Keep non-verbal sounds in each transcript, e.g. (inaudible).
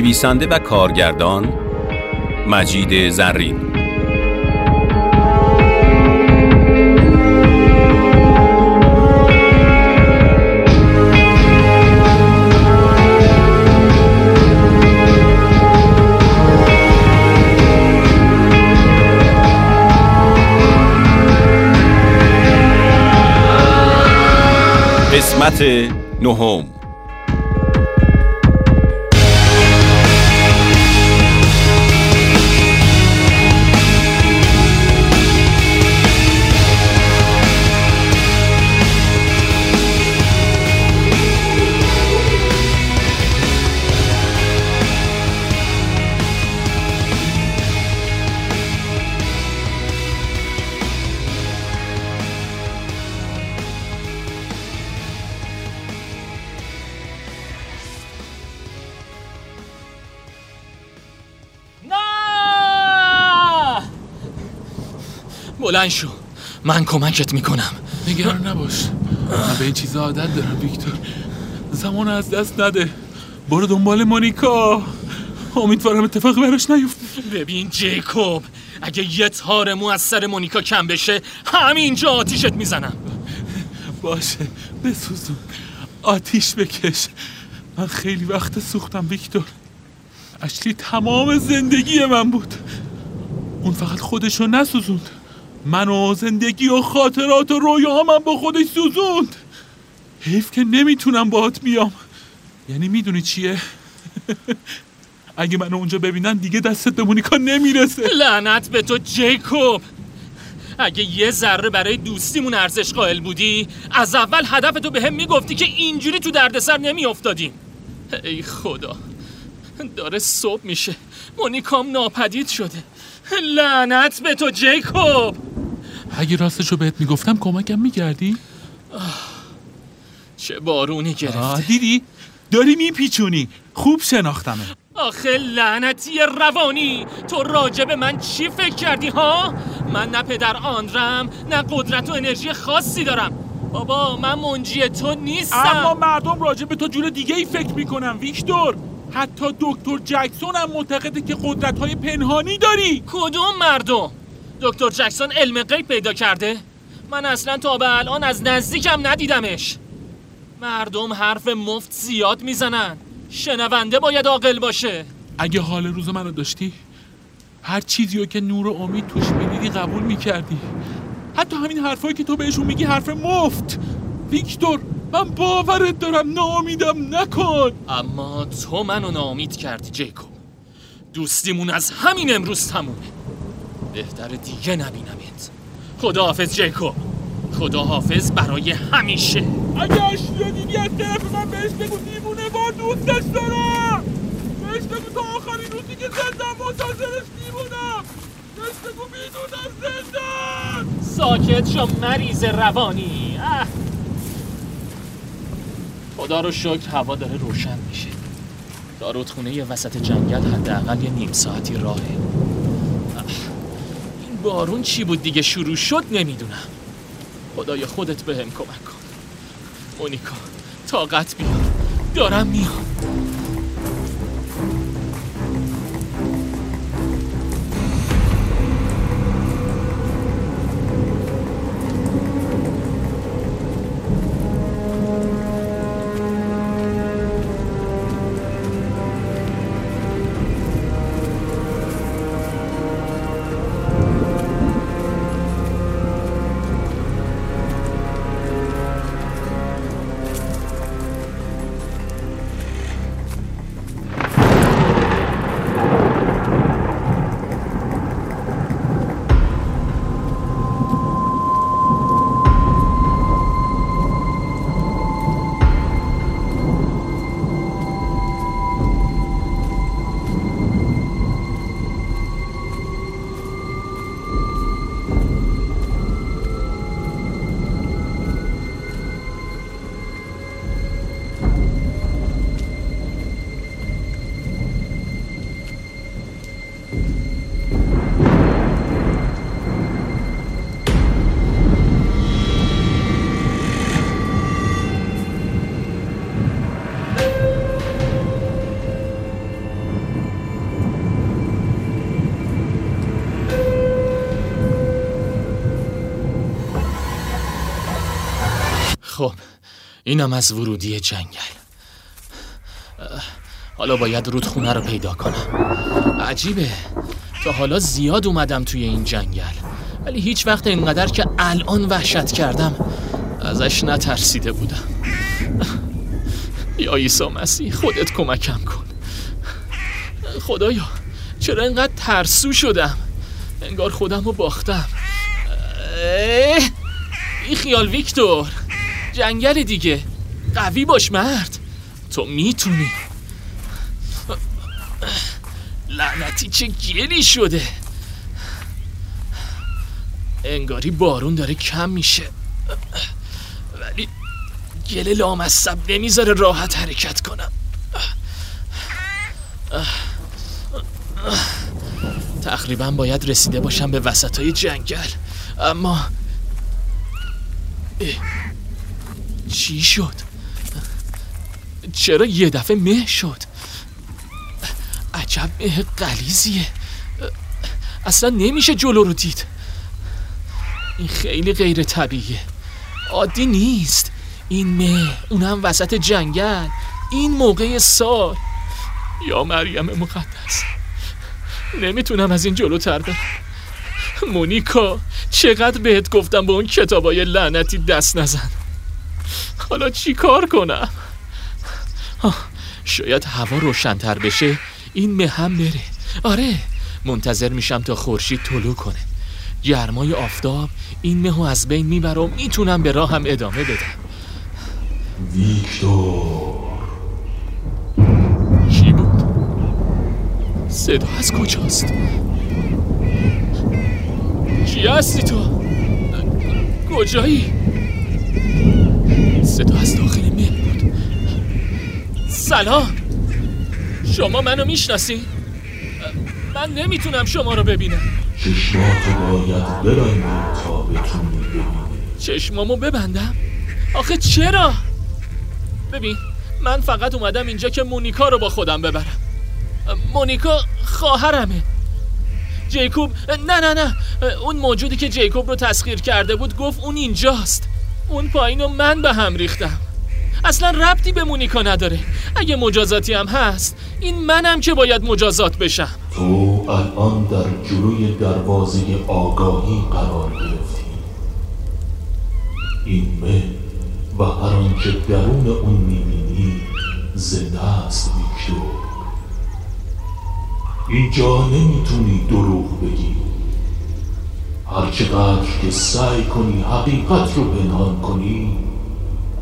نویسنده و کارگردان مجید زرین. قسمت نهم. بلند شو. من کمکت می‌کنم. نگران نباش. من به این چیزا عادت دارم ویکتور. زمان از دست نده. برو دنبال مونیکا. امیدوارم اتفاقی براش نیفته. ببین جیکوب اگه یه تار مو از سر مونیکا کم بشه همینجا آتیشت می‌زنم. باشه بسوزون. آتیش بکش. من خیلی وقت سوختم ویکتور. اشلی تمام زندگی من بود. اون فقط خودشو نسوزوند. من و زندگی و خاطرات و رویاهامم با خودش سوزوند. حیف که نمی‌تونم باهات بیام. یعنی می‌دونی چیه؟ (laughs) اگه منو اونجا ببینن دیگه دستت به مونیکا نمی‌رسه. لعنت به تو جیکوب. اگه یه ذره برای دوستیمون ارزش قائل بودی از اول هدف تو به هم می‌گفتی که اینجوری تو دردسر نمیافتادیم ای خدا. داره صبح میشه. مونیکام ناپدید شده. لعنت به تو جیکوب. اگه راستشو بهت می‌گفتم کمکم می‌کردی؟ چه بارونی آه گرفته دیدی؟ داری میپیچونی خوب شناختمه آخه لعنتی روانی تو راجع به من چی فکر کردی ها؟ من نه پدر آندرم نه قدرت و انرژی خاصی دارم بابا من منجی تو نیستم اما مردم راجع به تو جور دیگه ای فکر می‌کنن ویکتور حتی دکتر جکسون هم معتقده که قدرت های پنهانی داری کدوم مردم؟ دکتر جکسون علم غیب پیدا کرده؟ من اصلا تا به الان از نزدیکم ندیدمش. مردم حرف مفت زیاد می‌زنن. شنونده باید عاقل باشه. اگه حال روز منو داشتی هر چیزی رو که نور و امید توش می‌دیدی قبول می‌کردی. حتی همین حرفایی که تو بهشون میگی حرف مفت. ویکتور من باورت دارم ناامیدم نکن. اما تو منو ناامید کردی جیکوب دوستیمون از همین امروز تمومه. بهتر دیگه نبینمت. خداحافظ جیکوب. خداحافظ برای همیشه. اگه اشتی رو دیدی از طرف من بهش بگو. دیوونه وار دوستش دارم بهش بگو تا آخرین روزی که زندم منتظرش دیوونم. بهش بگو می‌دونم زندم ساکت شو مریض روانی. اه. خدا رو شکر هوا داره روشن میشه. تا رودخونه وسط جنگل حداقل یه نیم ساعتی راهه. اه. بارون چی بود دیگه؟ شروع شد؟ نمی‌دونم. خدای خودت بهم کمک کن. مونیکا طاقت بیار. دارم میام. اینم از ورودی جنگل. حالا باید رودخونه رو پیدا کنم. عجیبه. تا حالا زیاد اومدم توی این جنگل. ولی هیچ وقت اینقدر که الان وحشت کردم ازش نترسیده بودم. یا عیسی مسیح خودت کمکم کن. خدایا چرا اینقدر ترسو شدم؟ انگار خودم رو باختم این خیال ویکتور. جنگل دیگه. قوی باش مرد. تو می‌تونی. لعنتی چه گلی شده. انگاری بارون داره کم میشه. ولی گل لامصب نمی‌ذاره راحت حرکت کنم. تقریبا باید رسیده باشم به وسط های جنگل. اما چی شد؟ چرا یه دفعه مه شد؟ عجب مه قلیزیه اصلا نمیشه جلو رو دید. این خیلی غیر طبیعیه. عادی نیست. این مه اونم وسط جنگل. این موقع سال. یا مریم مقدس. نمی‌تونم از این جلوتر برم. مونیکا چقدر بهت گفتم به اون کتابای لعنتی دست نزن. حالا چی کار کنم شاید هوا روشنتر بشه این مه هم بره آره منتظر میشم تا خورشید طلوع کنه گرمای آفتاب این مهو از بین می‌بره و می‌تونم به راهم ادامه بدم ویکتور کی بود؟ صدا از کجاست؟ کی هستی تو؟ کجایی؟ صدا از داخل مه بود. سلام. شما منو می‌شناسی؟ من نمی‌تونم شما رو ببینم. چشماتو باید ببندی تا بتونی ببینی. چشمامو ببندم؟ آخه چرا؟ ببین من فقط اومدم اینجا که مونیکا رو با خودم ببرم. مونیکا خواهرمه. جیکوب نه نه نه. اون موجودی که جیکوب رو تسخیر کرده بود گفت اون اینجاست. اون پایین رو من به هم ریختم. اصلا ربطی به مونیکا نداره. اگه مجازاتی هم هست این منم که باید مجازات بشم. تو الان در جلوی دروازه آگاهی قرار گرفتی. این مه و هر آنچه درون اون می‌بینی زنده است ویکتور. اینجا نمی‌تونی دروغ بگی. هرچقدر که سعی کنی حقیقت رو پنهان کنی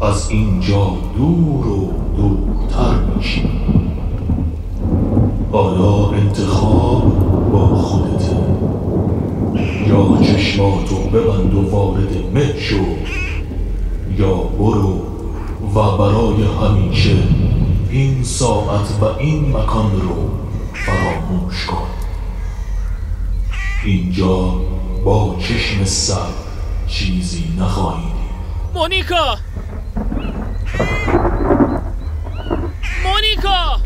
از اینجا دور و دورتر میشی. حالا انتخاب با خودته یا چشماتو ببند و وارد مه شو یا برو و برای همیشه این ساعت و این مکان رو فراموش کن. اینجا با چشم سر چیزی نخواهی مونیکا! مونیکا!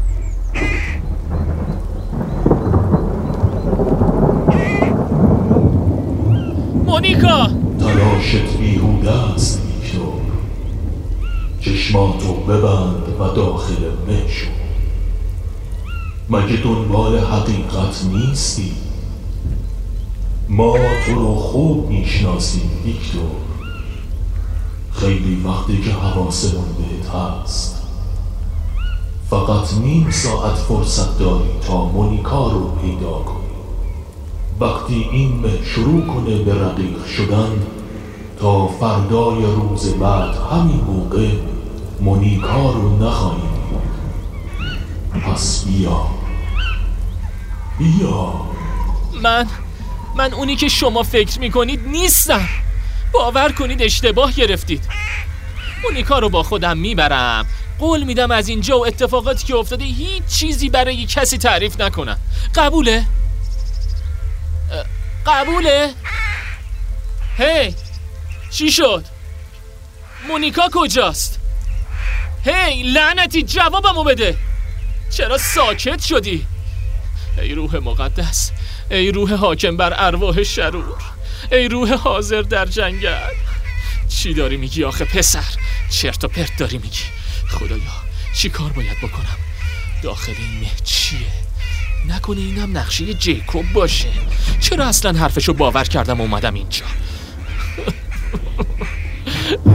مونیکا! تلاشت بیهوده است ویکتور چشماتو ببند و داخل مه شو مگه دنبال حقیقت نیستی؟ ما تو رو خوب می‌شناسیم ویکتور. خیلی وقتی که حواسمون بهت هست فقط نیم ساعت فرصت داری تا مونیکا رو پیدا کنی وقتی این مه شروع کنه به رقیق شدن تا فردای روز بعد همین موقع مونیکا رو نخواهیم. پس بیا. بیا. من من اونی که شما فکر می‌کنید نیستم باور کنید اشتباه گرفتید مونیکا رو با خودم می‌برم قول میدم از اینجا و اتفاقاتی که افتاده هیچ چیزی برای کسی تعریف نکنم قبوله؟ قبوله؟ هی چی شد؟ مونیکا کجاست؟ هی لعنتی جوابمو بده چرا ساکت شدی؟ ای روح مقدس ای روح حاکم بر ارواح شرور ای روح حاضر در جنگل. چی داری میگی آخه پسر؟ چرت و پرت داری میگی. خدایا چی کار باید بکنم؟ داخل این مه چیه؟ نکنه اینم نقشه جیکوب باشه. چرا اصلا حرفشو باور کردم اومدم اینجا؟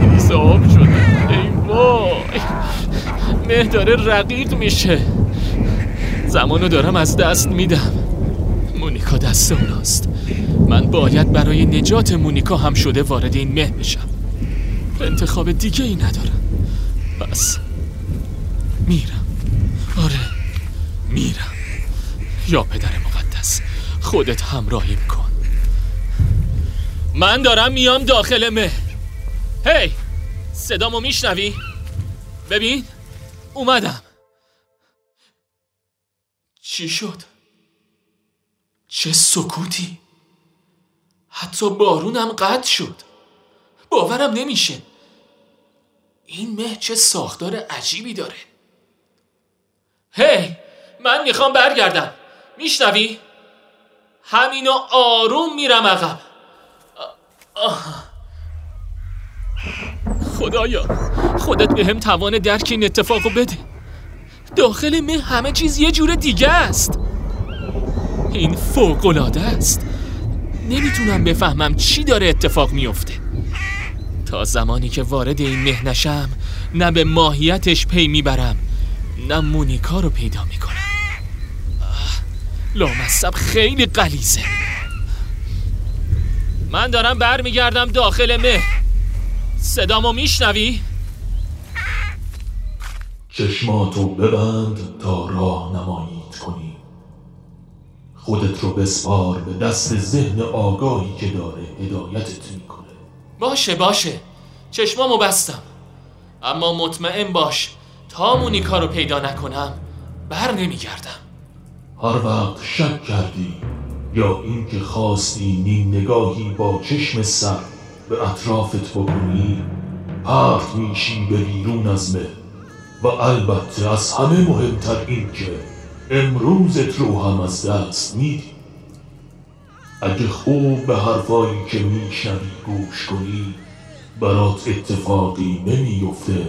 (laughs) حساب شده ای وای. مه داره رقیق میشه. زمانو دارم از دست میدم. مونیکا دست اوناست من باید برای نجات مونیکا هم شده وارد این مه بشم. انتخاب دیگه ای ندارم. بس. میرم. آره. میرم. یا پدر مقدس خودت همراهیم کن. من دارم میام داخل مه هی! صدامو میشنوی؟ ببین. اومدم. چی شد؟ چه سکوتی؟ حتی بارونم قطع شد. باورم نمیشه. این مه چه ساختار عجیبی داره. هی من می‌خوام برگردم. میشنوی؟ همینو آروم میرم عقب. خدایا خودت به هم توان درک این اتفاقو بده. داخل مه همه چیز یه جور دیگه است. این فوقلاده است. نمی‌تونم بفهمم چی داره اتفاق میفته تا زمانی که وارد این مه نشم نه به ماهیتش پی می‌برم نه مونیکا رو پیدا می‌کنم. لامصب خیلی قلیزه من دارم برمیگردم داخل مه. صدامو میشنوی؟ چشماتو ببند تا راه نمایید کنی خودت رو بسپار به دست ذهن آگاهی که داره هدایتت می‌کنه. باشه باشه. چشمامو بستم. اما مطمئن باش تا مونیکا رو پیدا نکنم بر نمیگردم. هر وقت شک کردی یا اینکه خواستی نیم نگاهی با چشم سر به اطرافت بکنی پرت میشی به بیرون از مه. و البته از همه مهمتر این که امروزت رو هم از دست میدی. اگه خوب به حرفایی که میشنوی گوش کنی برات اتفاقی نمیفته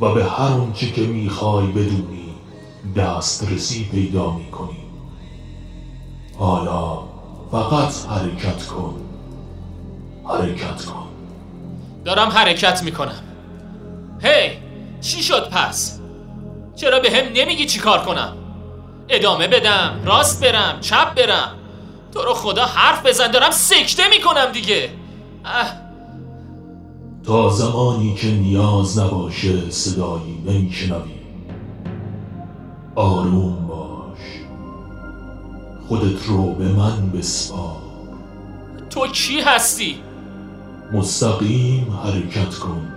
و به هر آنچه که می‌خوای بدونی دسترسی پیدا می‌کنی. حالا فقط حرکت کن. حرکت کن. دارم حرکت می‌کنم. هی! چی شد پس؟ چرا به هم نمیگی چی کار کنم؟ ادامه بدم راست برم چپ برم. تو رو خدا حرف بزن دارم سکته می‌کنم دیگه. اه. تا زمانی که نیاز نباشه صدایی نمیشنوی آروم باش. خودت رو به من بسپار. تو کی هستی؟ مستقیم حرکت کن.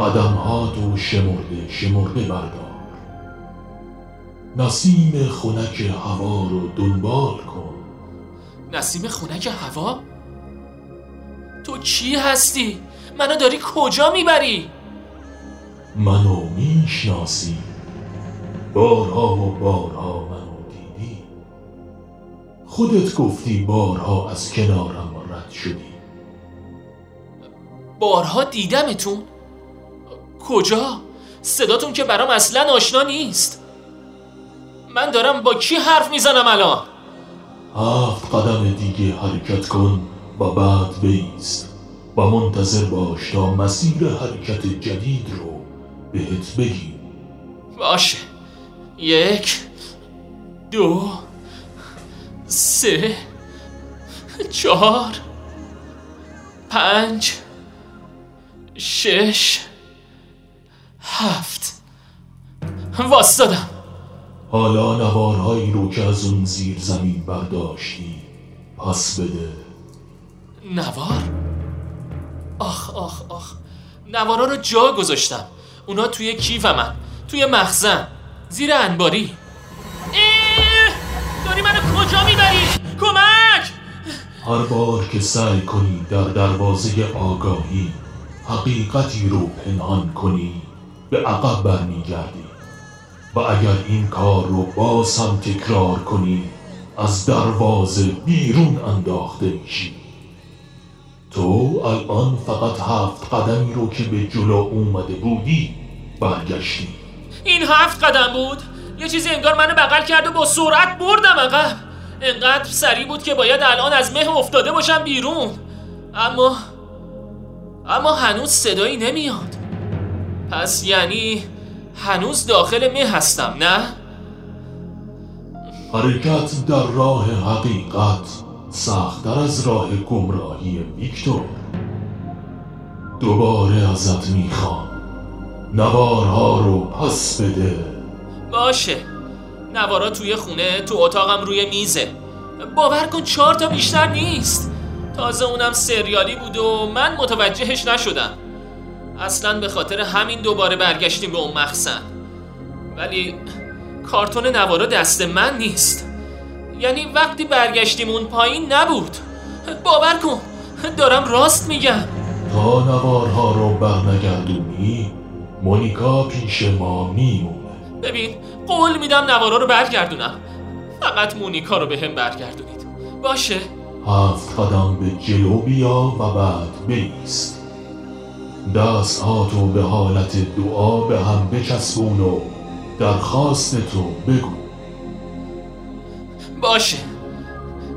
قدم ها تو شمرده شمرده بردار. نسیم خنک هوا رو دنبال کن نسیم خونک هوا؟ تو کی هستی؟ منو داری کجا می‌بری؟ منو می‌شناسی بارها و بارها منو دیدی خودت گفتی بارها از کنارم رد شدی بارها دیدمتون کجا؟ صداتون که برام اصلا آشنا نیست من دارم با کی حرف می‌زنم الان؟ هفت قدم دیگه حرکت کن و بعد بیست. و منتظر باش تا مسیر حرکت جدید رو بهت بگیم. باشه. یک دو سه چهار پنج شش هفت. واستادم حالا نوارهایی رو که از اون زیر زمین برداشتی پس بده نوار؟ آخ آخ آخ نوارا رو جا گذاشتم اونا توی کیف من توی مخزن زیر انباری اه! داری منو کجا می‌بری؟ کمک! هر بار که سعی کنی در دروازه آگاهی حقیقتی رو پنهان کنی به عقب برمیگردی و اگر این کار رو باز هم تکرار کنی از دروازه بیرون انداخته میشی. تو الان فقط هفت قدمی رو که به جلو اومده بودی برگشتی. این هفت قدم بود؟ یه چیزی انگار منو بغل کرد و با سرعت بردم عقب انقدر سریع بود که باید الان از مه افتاده باشم بیرون. اما اما هنوز صدایی نمیاد. پس یعنی هنوز داخل مه هستم نه؟ حرکت در راه حقیقت سختتر از راه گمراهی ویکتور. دوباره ازت می‌خوام. نوارها رو پس بده. باشه. نوارا توی خونه تو اتاقم روی میزه. باور کن چهار تا بیشتر نیست. تازه اونم سریالی بود و من متوجهش نشدم. اصلا به خاطر همین دوباره برگشتیم به اون مخزن. ولی کارتون نوارا دست من نیست. یعنی وقتی برگشتیم اون پایین نبود. باور کن دارم راست میگم. تا نوارها رو برنگردونی مونیکا پیش ما میمونه. ببین قول میدم نوارا رو برگردونم. فقط مونیکا رو به هم برگردونید. باشه؟ هفت قدم به جلو بیا و بعد بیست. دست هاتو به حالت دعا به هم بچسبون و درخواست تو بگو باشه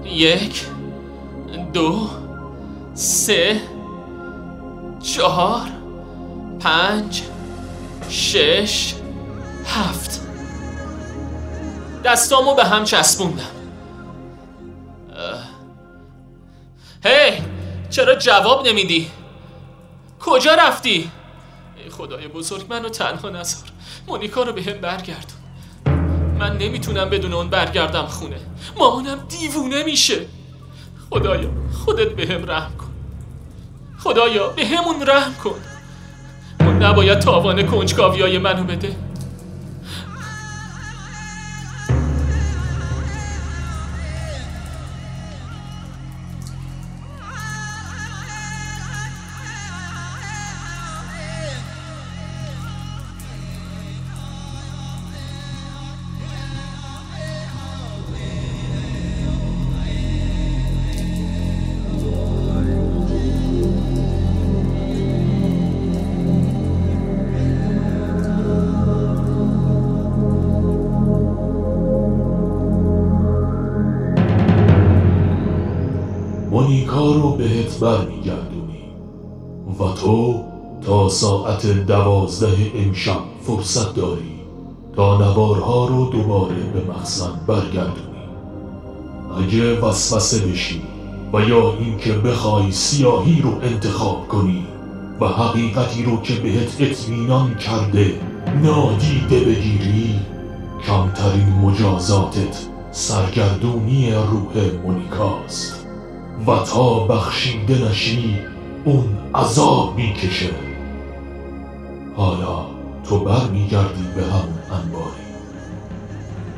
یک دو سه چهار پنج شش هفت دستامو به هم چسبوندم. هی چرا جواب نمیدی؟ کجا رفتی؟ ای خدای بزرگ منو تنها نذار. مونیکا رو به هم برگردون. من نمی‌تونم بدون اون برگردم خونه. مامانم دیوونه میشه. خدایا خودت به هم رحم کن. خدایا به همون رحم کن. اون نباید تاوان کنجکاویای منو بده. مونیکا رو بهت برمیگردونی. و تو تا ساعت دوازده امشب فرصت داری تا نوارها رو دوباره به مخزن برگردونی. اگه وسوسه بشی و یا اینکه بخوای سیاهی رو انتخاب کنی و حقیقتی رو که بهت اطمینان کرده نادیده بگیری کمترین مجازاتت سرگردونی روح مونیکاست. و تا بخشیده نشی اون عذاب می‌کشه. حالا تو برمیگردی به همون انباری.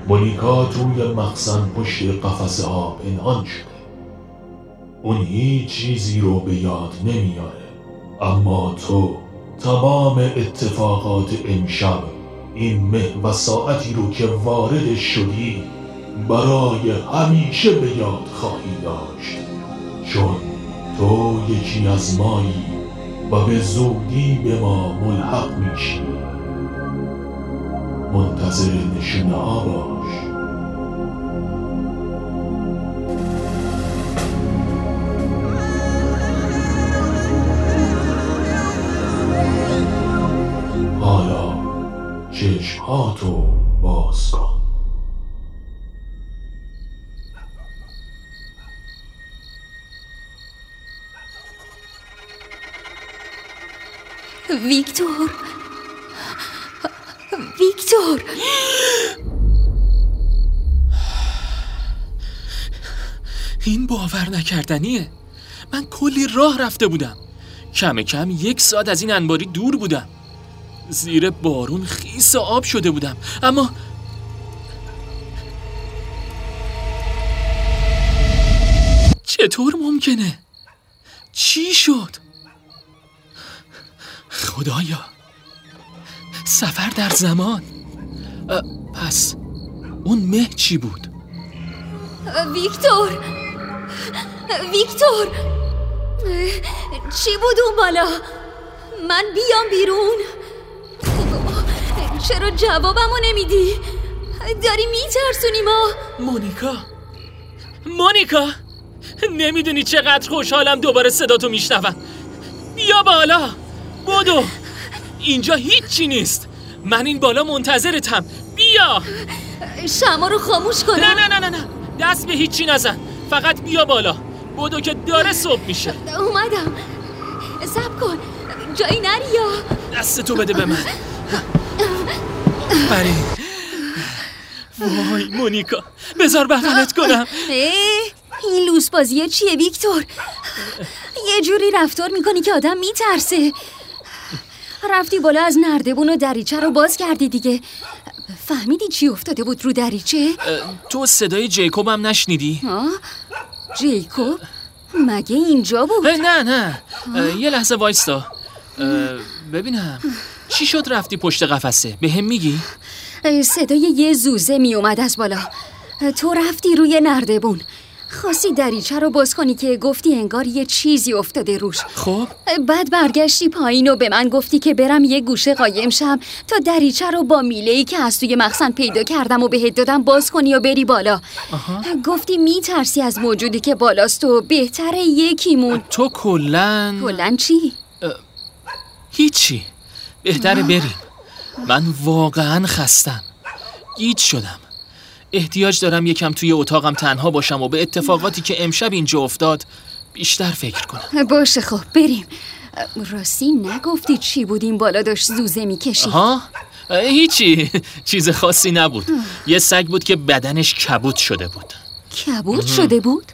مونیکا توی مخزن پشت قفسه ها پنهان شده. اون هیچ چیزی رو به یاد نمیاره اما تو تمام اتفاقات امشب این مه و ساعتی رو که وارد شدی برای همیشه به یاد خواهی داشت. چون تو یکی از مایی و به زودی به ما ملحق میشی. منتظر نشونه ها باش. حالا چشمهاتو باز کن. ویکتور ویکتور این باور نکردنیه. من کلی راه رفته بودم. کم کم یک ساعت از این انباری دور بودم. زیر بارون خیس آب شده بودم. اما چطور ممکنه؟ چی شد؟ خدایا. سفر در زمان. پس اون مه چی بود؟ ویکتور. ویکتور. چی بود اون بالا؟ من بیام بیرون. چرا جوابمو نمیدی؟ داری میترسونی ما؟ مونیکا. مونیکا. نمی‌دونی چقدر خوشحالم دوباره صداتو میشنوم. بیا بالا. بدو! اینجا هیچی نیست. من این بالا منتظرتم. بیا! شما رو خاموش کنم. نه نه نه نه نه. دست به هیچی نزن. فقط بیا بالا. بدو که داره صبح میشه. اومدم. سب کن. جایی نری یا؟ دست تو بده به من. بری وای مونیکا. بذار بغلت کنم. این لوس بازیه چیه ویکتور؟ یه جوری رفتار می‌کنی که آدم میترسه. رفتی بالا از نردبون و دریچه رو باز کردی دیگه فهمیدی چی افتاده بود رو دریچه؟ تو صدای جیکوب هم نشنیدی؟ آه؟ جیکوب؟ مگه اینجا بود؟ نه نه یه لحظه وایستا ببینم چی شد رفتی پشت قفسه به هم میگی؟ صدای یه زوزه می اومد از بالا تو رفتی روی نردبون خواستی دریچه رو باز کنی که گفتی انگار یه چیزی افتاده روش. خب؟ بعد برگشتی پایین و به من گفتی که برم یه گوشه قایم شم تا دریچه رو با میله که از توی مخزن پیدا کردم و بهت دادم باز کنی و بری بالا. گفتی میترسی از موجودی که بالاست و بهتره یکیمون. تو کلن کلن چی؟ هیچی. بهتره بریم. من واقعا خستم. گیج شدم. احتیاج دارم یکم توی اتاقم تنها باشم و به اتفاقاتی که امشب اینجا افتاد بیشتر فکر کنم باشه خب بریم راستی نگفتی چی بود این بالا داشت زوزه می‌کشی ها؟ هیچی چیز خاصی نبود یه سگ بود که بدنش کبود شده بود کبود شده بود؟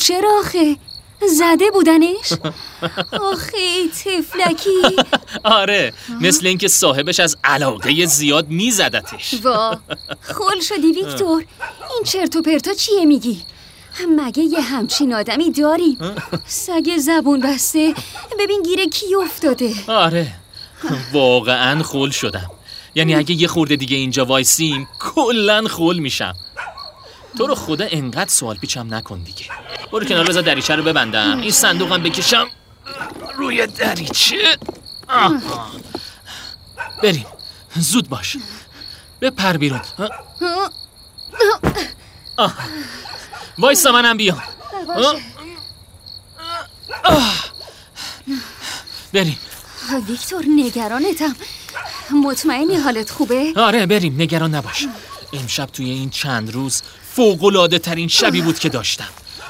چرا آخه؟ زده بودنش؟ (laughs) آخه تفلکی آره مثل اینکه صاحبش از علاقه زیاد میزدتش. وا خول شدی ویکتور. این چرت و پرتا چیه میگی؟ مگه یه همچین آدمی داری؟ سگ زبون بسته. ببین گیره کی افتاده. آره واقعا خول شدم. یعنی اگه یه خورده دیگه اینجا وایسیم کلا خول میشم. تو رو خدا انقدر سوال پیچم نکن دیگه. برو کنار بذار دریچه رو ببندم. این صندوقم بکشم. روی دریچه. آه. بریم. زود باش. بپر بیرون. آه. وایسا منم بیام. بریم. ویکتور نگرانتم. مطمئنی حالت خوبه؟ آره بریم. نگران نباش. امشب توی این چند روز فوقلاده ترین شبی بود که داشتم.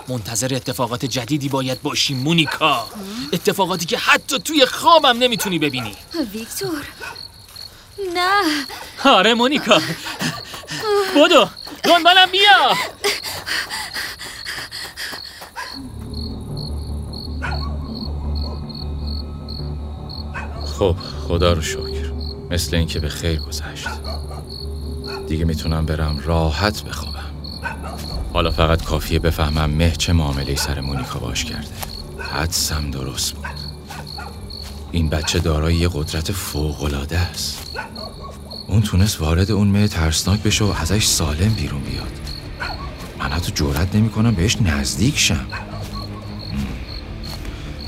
منتظر اتفاقات جدیدی باید باشی مونیکا. اتفاقاتی که حتی توی خوابم نمی‌تونی ببینی. ویکتور. نه. آره مونیکا. بدو دنبالم بیا. خب خدا رو شکر. مثل اینکه به خیر گذشت. دیگه می‌تونم برم راحت بخوابم. حالا فقط کافیه بفهمم مه چه معامله سر مونیکا باش کرده. حدسم درست بود. این بچه دارای یه قدرت فوق‌العاده است. اون تونست وارد اون مه ترسناک بشه و ازش سالم بیرون بیاد. من حتی جرأت نمی‌کنم بهش نزدیک شم.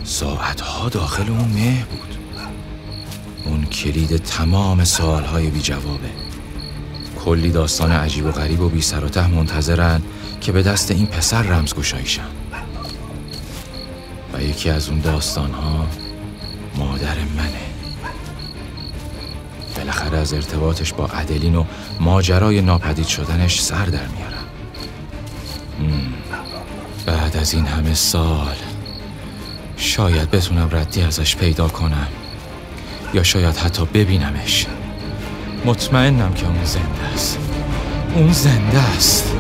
ساعتها داخل اون مه بود. اون کلید تمام سوالهای بی جوابه کلی داستان عجیب و غریب و بی سر و ته منتظرن. که به دست این پسر رمزگشایی شن و یکی از اون داستانها مادر منه. بالاخره از ارتباطش با ادلین و ماجرای ناپدید شدنش سر در میارم. بعد از این همه سال شاید بتونم ردی ازش پیدا کنم. یا شاید حتی ببینمش. مطمئنم که اون زنده است. اون زنده است.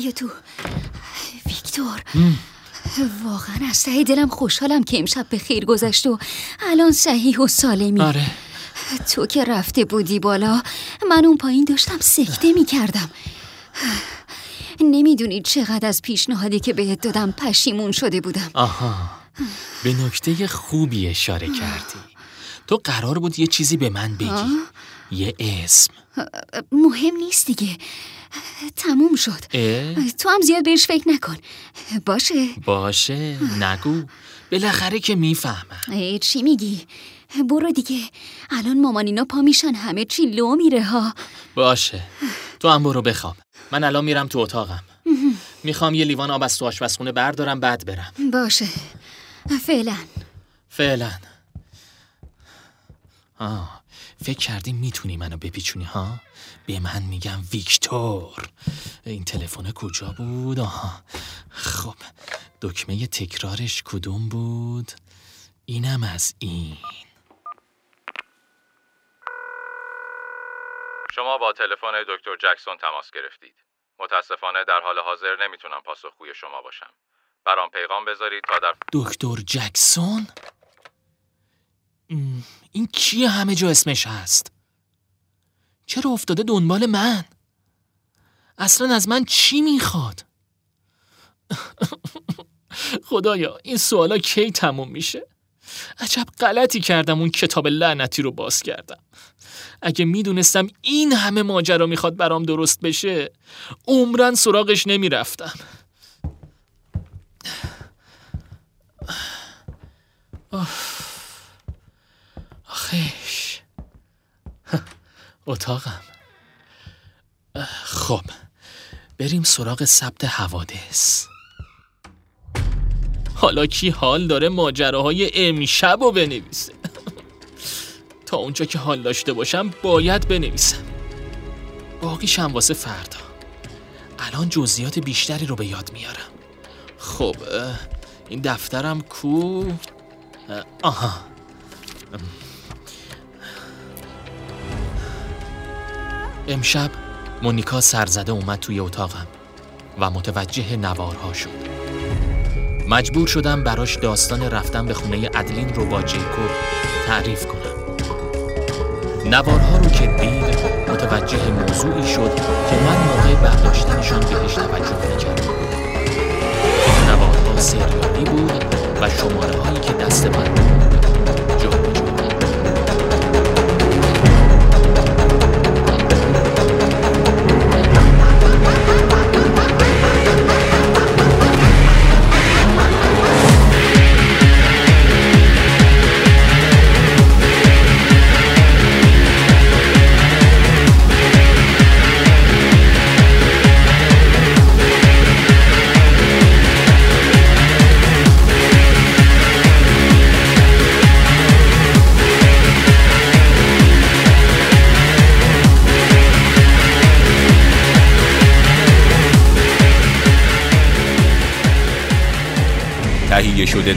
تو. ویکتور. واقعا از ته دلم خوشحالم که امشب به خیر گذشت و الان صحیح و سالمی. آره. تو که رفته بودی بالا من اون پایین داشتم سکته می کردم نمی‌دونی چقدر از پیشنهادی که بهت دادم پشیمون شده بودم. آها. به نکته خوبی اشاره کردی. تو قرار بود یه چیزی به من بگی. یه اسم. مهم نیست دیگه. تموم شد؟ تو هم زیاد بهش فکر نکن. باشه. باشه. نگو. بالاخره که می‌فهمم. چی میگی؟ برو دیگه. الان مامانینا پا میشن. همه چی لو میره ها. باشه. تو هم برو بخواب. من الان میرم تو اتاقم. می‌خوام یه لیوان آب از تو آشپزخونه بردارم بعد برم. باشه. فعلا. فعلا. آه فکر کردی می‌تونی منو بپیچونی ها؟ به من میگم ویکتور این تلفن کجا بود؟ آها خب دکمه تکرارش کدوم بود؟ اینم از این شما با تلفن دکتر جکسون تماس گرفتید. متاسفانه در حال حاضر نمی‌تونم پاسخگوی شما باشم. برام پیغام بذارید تا در دکتر جکسون؟ این کیه همه جا اسمش هست؟ چرا افتاده دنبال من؟ اصلا از من چی می‌خواد؟ (laughs) خدایا این سوالا کی تموم میشه؟ عجب غلطی کردم اون کتاب لعنتی رو باز کردم اگه می‌دونستم این همه ماجرا می‌خواد برام درست بشه عمرن سراغش نمی‌رفتم آخیش (laughs) اتاقم. خب بریم سراغ ثبت حوادث. حالا کی حال داره ماجراهای امشب رو بنویسه؟ (laughs) تا اونجا که حال داشته باشم باید بنویسم. باقیشم واسه فردا. الان جزئیات بیشتری رو به یاد میارم. خب این دفترم کو؟ آها. امشب مونیکا سرزده اومد توی اتاقم و متوجه نوارها شد. مجبور شدم براش داستان رفتن به خونه ادلین رو با جیکوب تعریف کنم. نوارها رو که دید متوجه موضوعی شد که من موقع برداشتنشان بهش توجه نکردم. نوارها سریالی بود و شماره هایی که دست من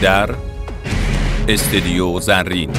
در استدیو زرین